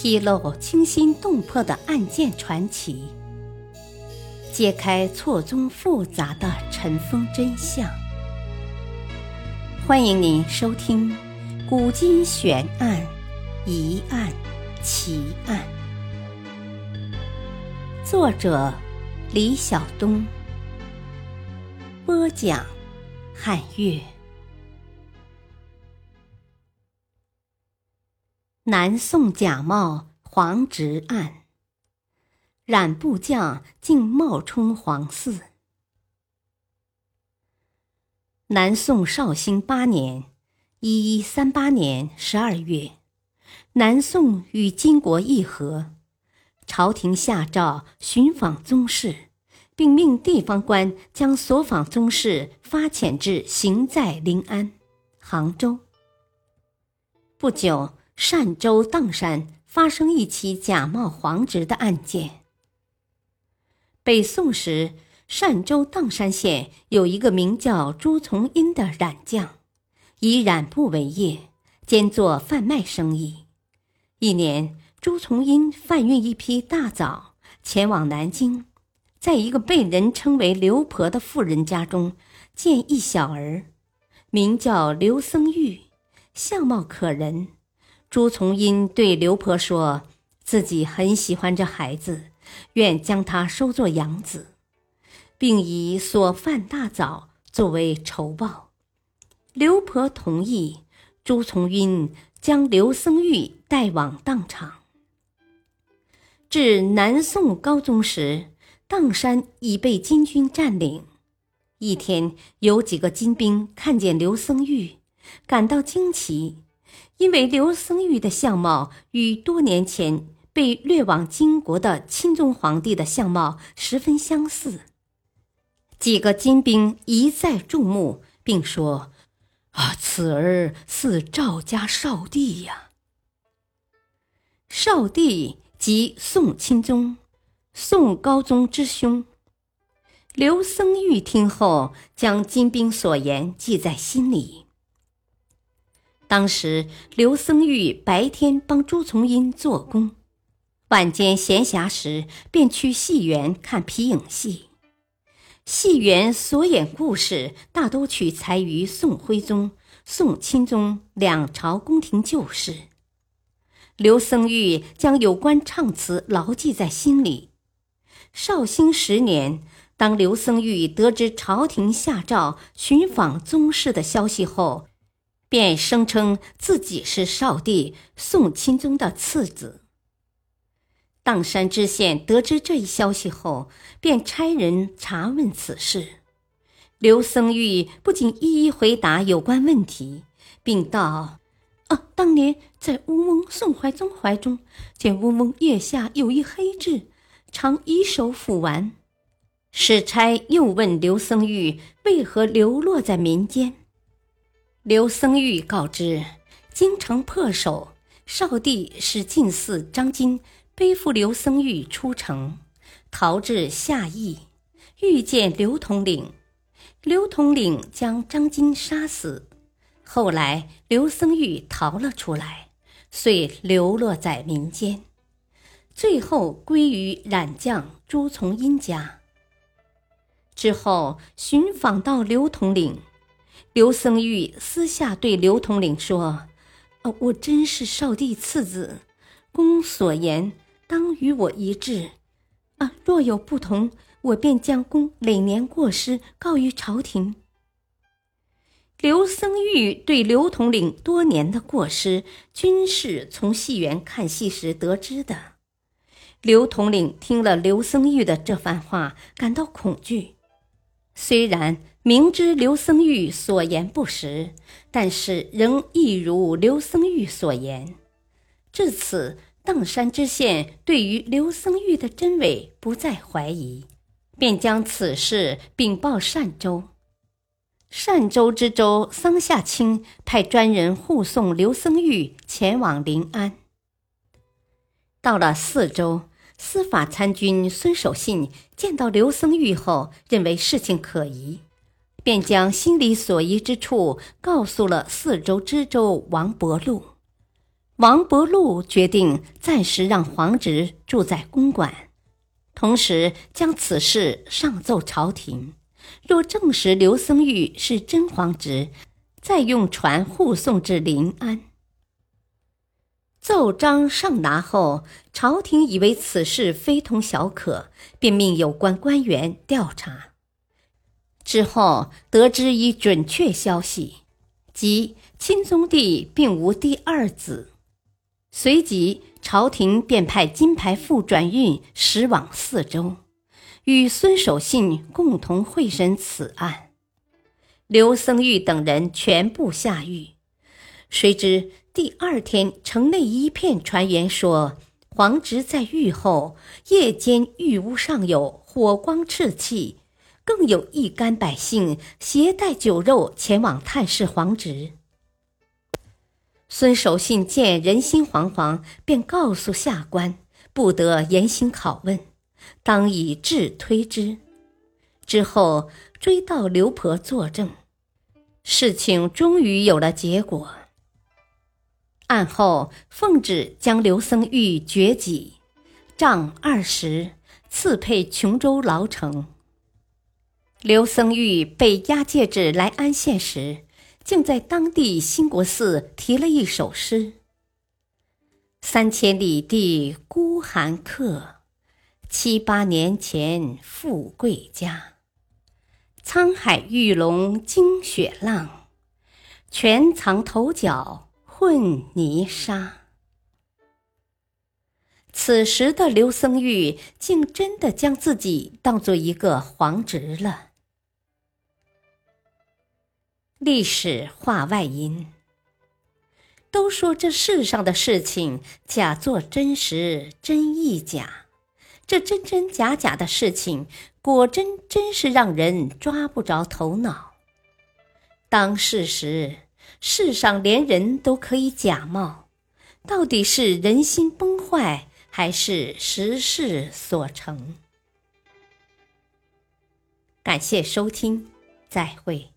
披露惊心动魄的案件传奇，揭开错综复杂的尘封真相。欢迎您收听《古今悬案、疑案、奇案》，作者李晓东，播讲汉月。南宋假冒皇侄案，染布匠竟冒充皇嗣。南宋绍兴八年（一一三八年）十二月，南宋与金国议和，朝廷下诏寻访宗室，并命地方官将所访宗室发遣至行在临安、杭州。不久。单州砀山发生一起假冒皇侄的案件。北宋时，单州砀山县有一个名叫朱从英的染匠，以染布为业，兼做贩卖生意。一年，朱从英贩运一批大枣前往南京，在一个被人称为刘婆的妇人家中，见一小儿，名叫刘僧玉，相貌可人。朱从英对刘婆说：“自己很喜欢这孩子，愿将他收作养子，并以所犯大枣作为酬报。”刘婆同意。朱从英将刘僧玉带往当场。至南宋高宗时，砀山已被金军占领。一天，有几个金兵看见刘僧玉，感到惊奇。因为刘僧玉的相貌与多年前被掠往金国的钦宗皇帝的相貌十分相似，几个金兵一再注目，并说：“啊，此儿似赵家少帝呀！”少帝即宋钦宗，宋高宗之兄。刘僧玉听后，将金兵所言记在心里。当时，刘僧玉白天帮朱从英做工，晚间闲暇时便去戏园看皮影戏。戏园所演故事大都取材于宋徽宗、宋钦宗两朝宫廷旧事。刘僧玉将有关唱词牢记在心里。绍兴十年，当刘僧玉得知朝廷下诏寻访宗室的消息后，便声称自己是少帝宋钦宗的次子。砀山知县得知这一消息后，便差人查问此事。刘僧玉不仅一一回答有关问题，并道：“啊，当年在乌翁宋怀宗怀中，见乌翁腋下有一黑痣，常以手抚玩。”使差又问刘僧玉为何流落在民间。刘僧玉告知，京城破守，少帝使进寺张金背负刘僧玉出城，逃至下邑，遇见刘统领，刘统领将张金杀死。后来刘僧玉逃了出来，遂流落在民间，最后归于染匠朱从英家。之后寻访到刘统领。刘僧玉私下对刘统领说：“呃，我真是少帝次子，公所言当与我一致。啊，若有不同，我便将公累年过失告于朝廷。”刘僧玉对刘统领多年的过失，均是从戏园看戏时得知的。刘统领听了刘僧玉的这番话，感到恐惧。虽然明知刘僧玉所言不实，但是仍一如刘僧玉所言。至此，砀山知县对于刘僧玉的真伪不再怀疑，便将此事禀报单州。单州知州桑夏清派专人护送刘僧玉前往临安。到了四州。司法参军孙守信见到刘僧玉后，认为事情可疑，便将心里所疑之处告诉了四州知州王伯禄。王伯禄决定暂时让皇侄住在公馆，同时将此事上奏朝廷。若证实刘僧玉是真皇侄，再用船护送至临安。奏章上达后，朝廷以为此事非同小可，便命有关官员调查。之后得知一准确消息，即钦宗帝并无第二子。随即，朝廷便派金牌副转运驶往四州，与孙守信共同会审此案。刘僧玉等人全部下狱。谁知第二天，城内一片传言说，皇侄在狱后夜间狱屋上有火光赤气，更有一干百姓携带酒肉前往探视皇侄。孙守信见人心惶惶，便告诉下官，不得严刑拷问，当以质推之。之后追到刘婆作证，事情终于有了结果。案后奉旨将刘僧玉绝己，杖二十，赐配琼州牢城。刘僧玉被押解至来安县时。竟在当地兴国寺题了一首诗：“三千里地孤寒客，七八年前富贵家。沧海玉龙惊雪浪，全藏头角混泥沙。”此时的刘僧玉竟真的将自己当做一个皇侄了。历史话外音：都说这世上的事情假作真实，真亦假。这真真假假的事情，果真真是让人抓不着头脑。当事时，世上连人都可以假冒，到底是人心崩坏，还是时势所成？感谢收听，再会。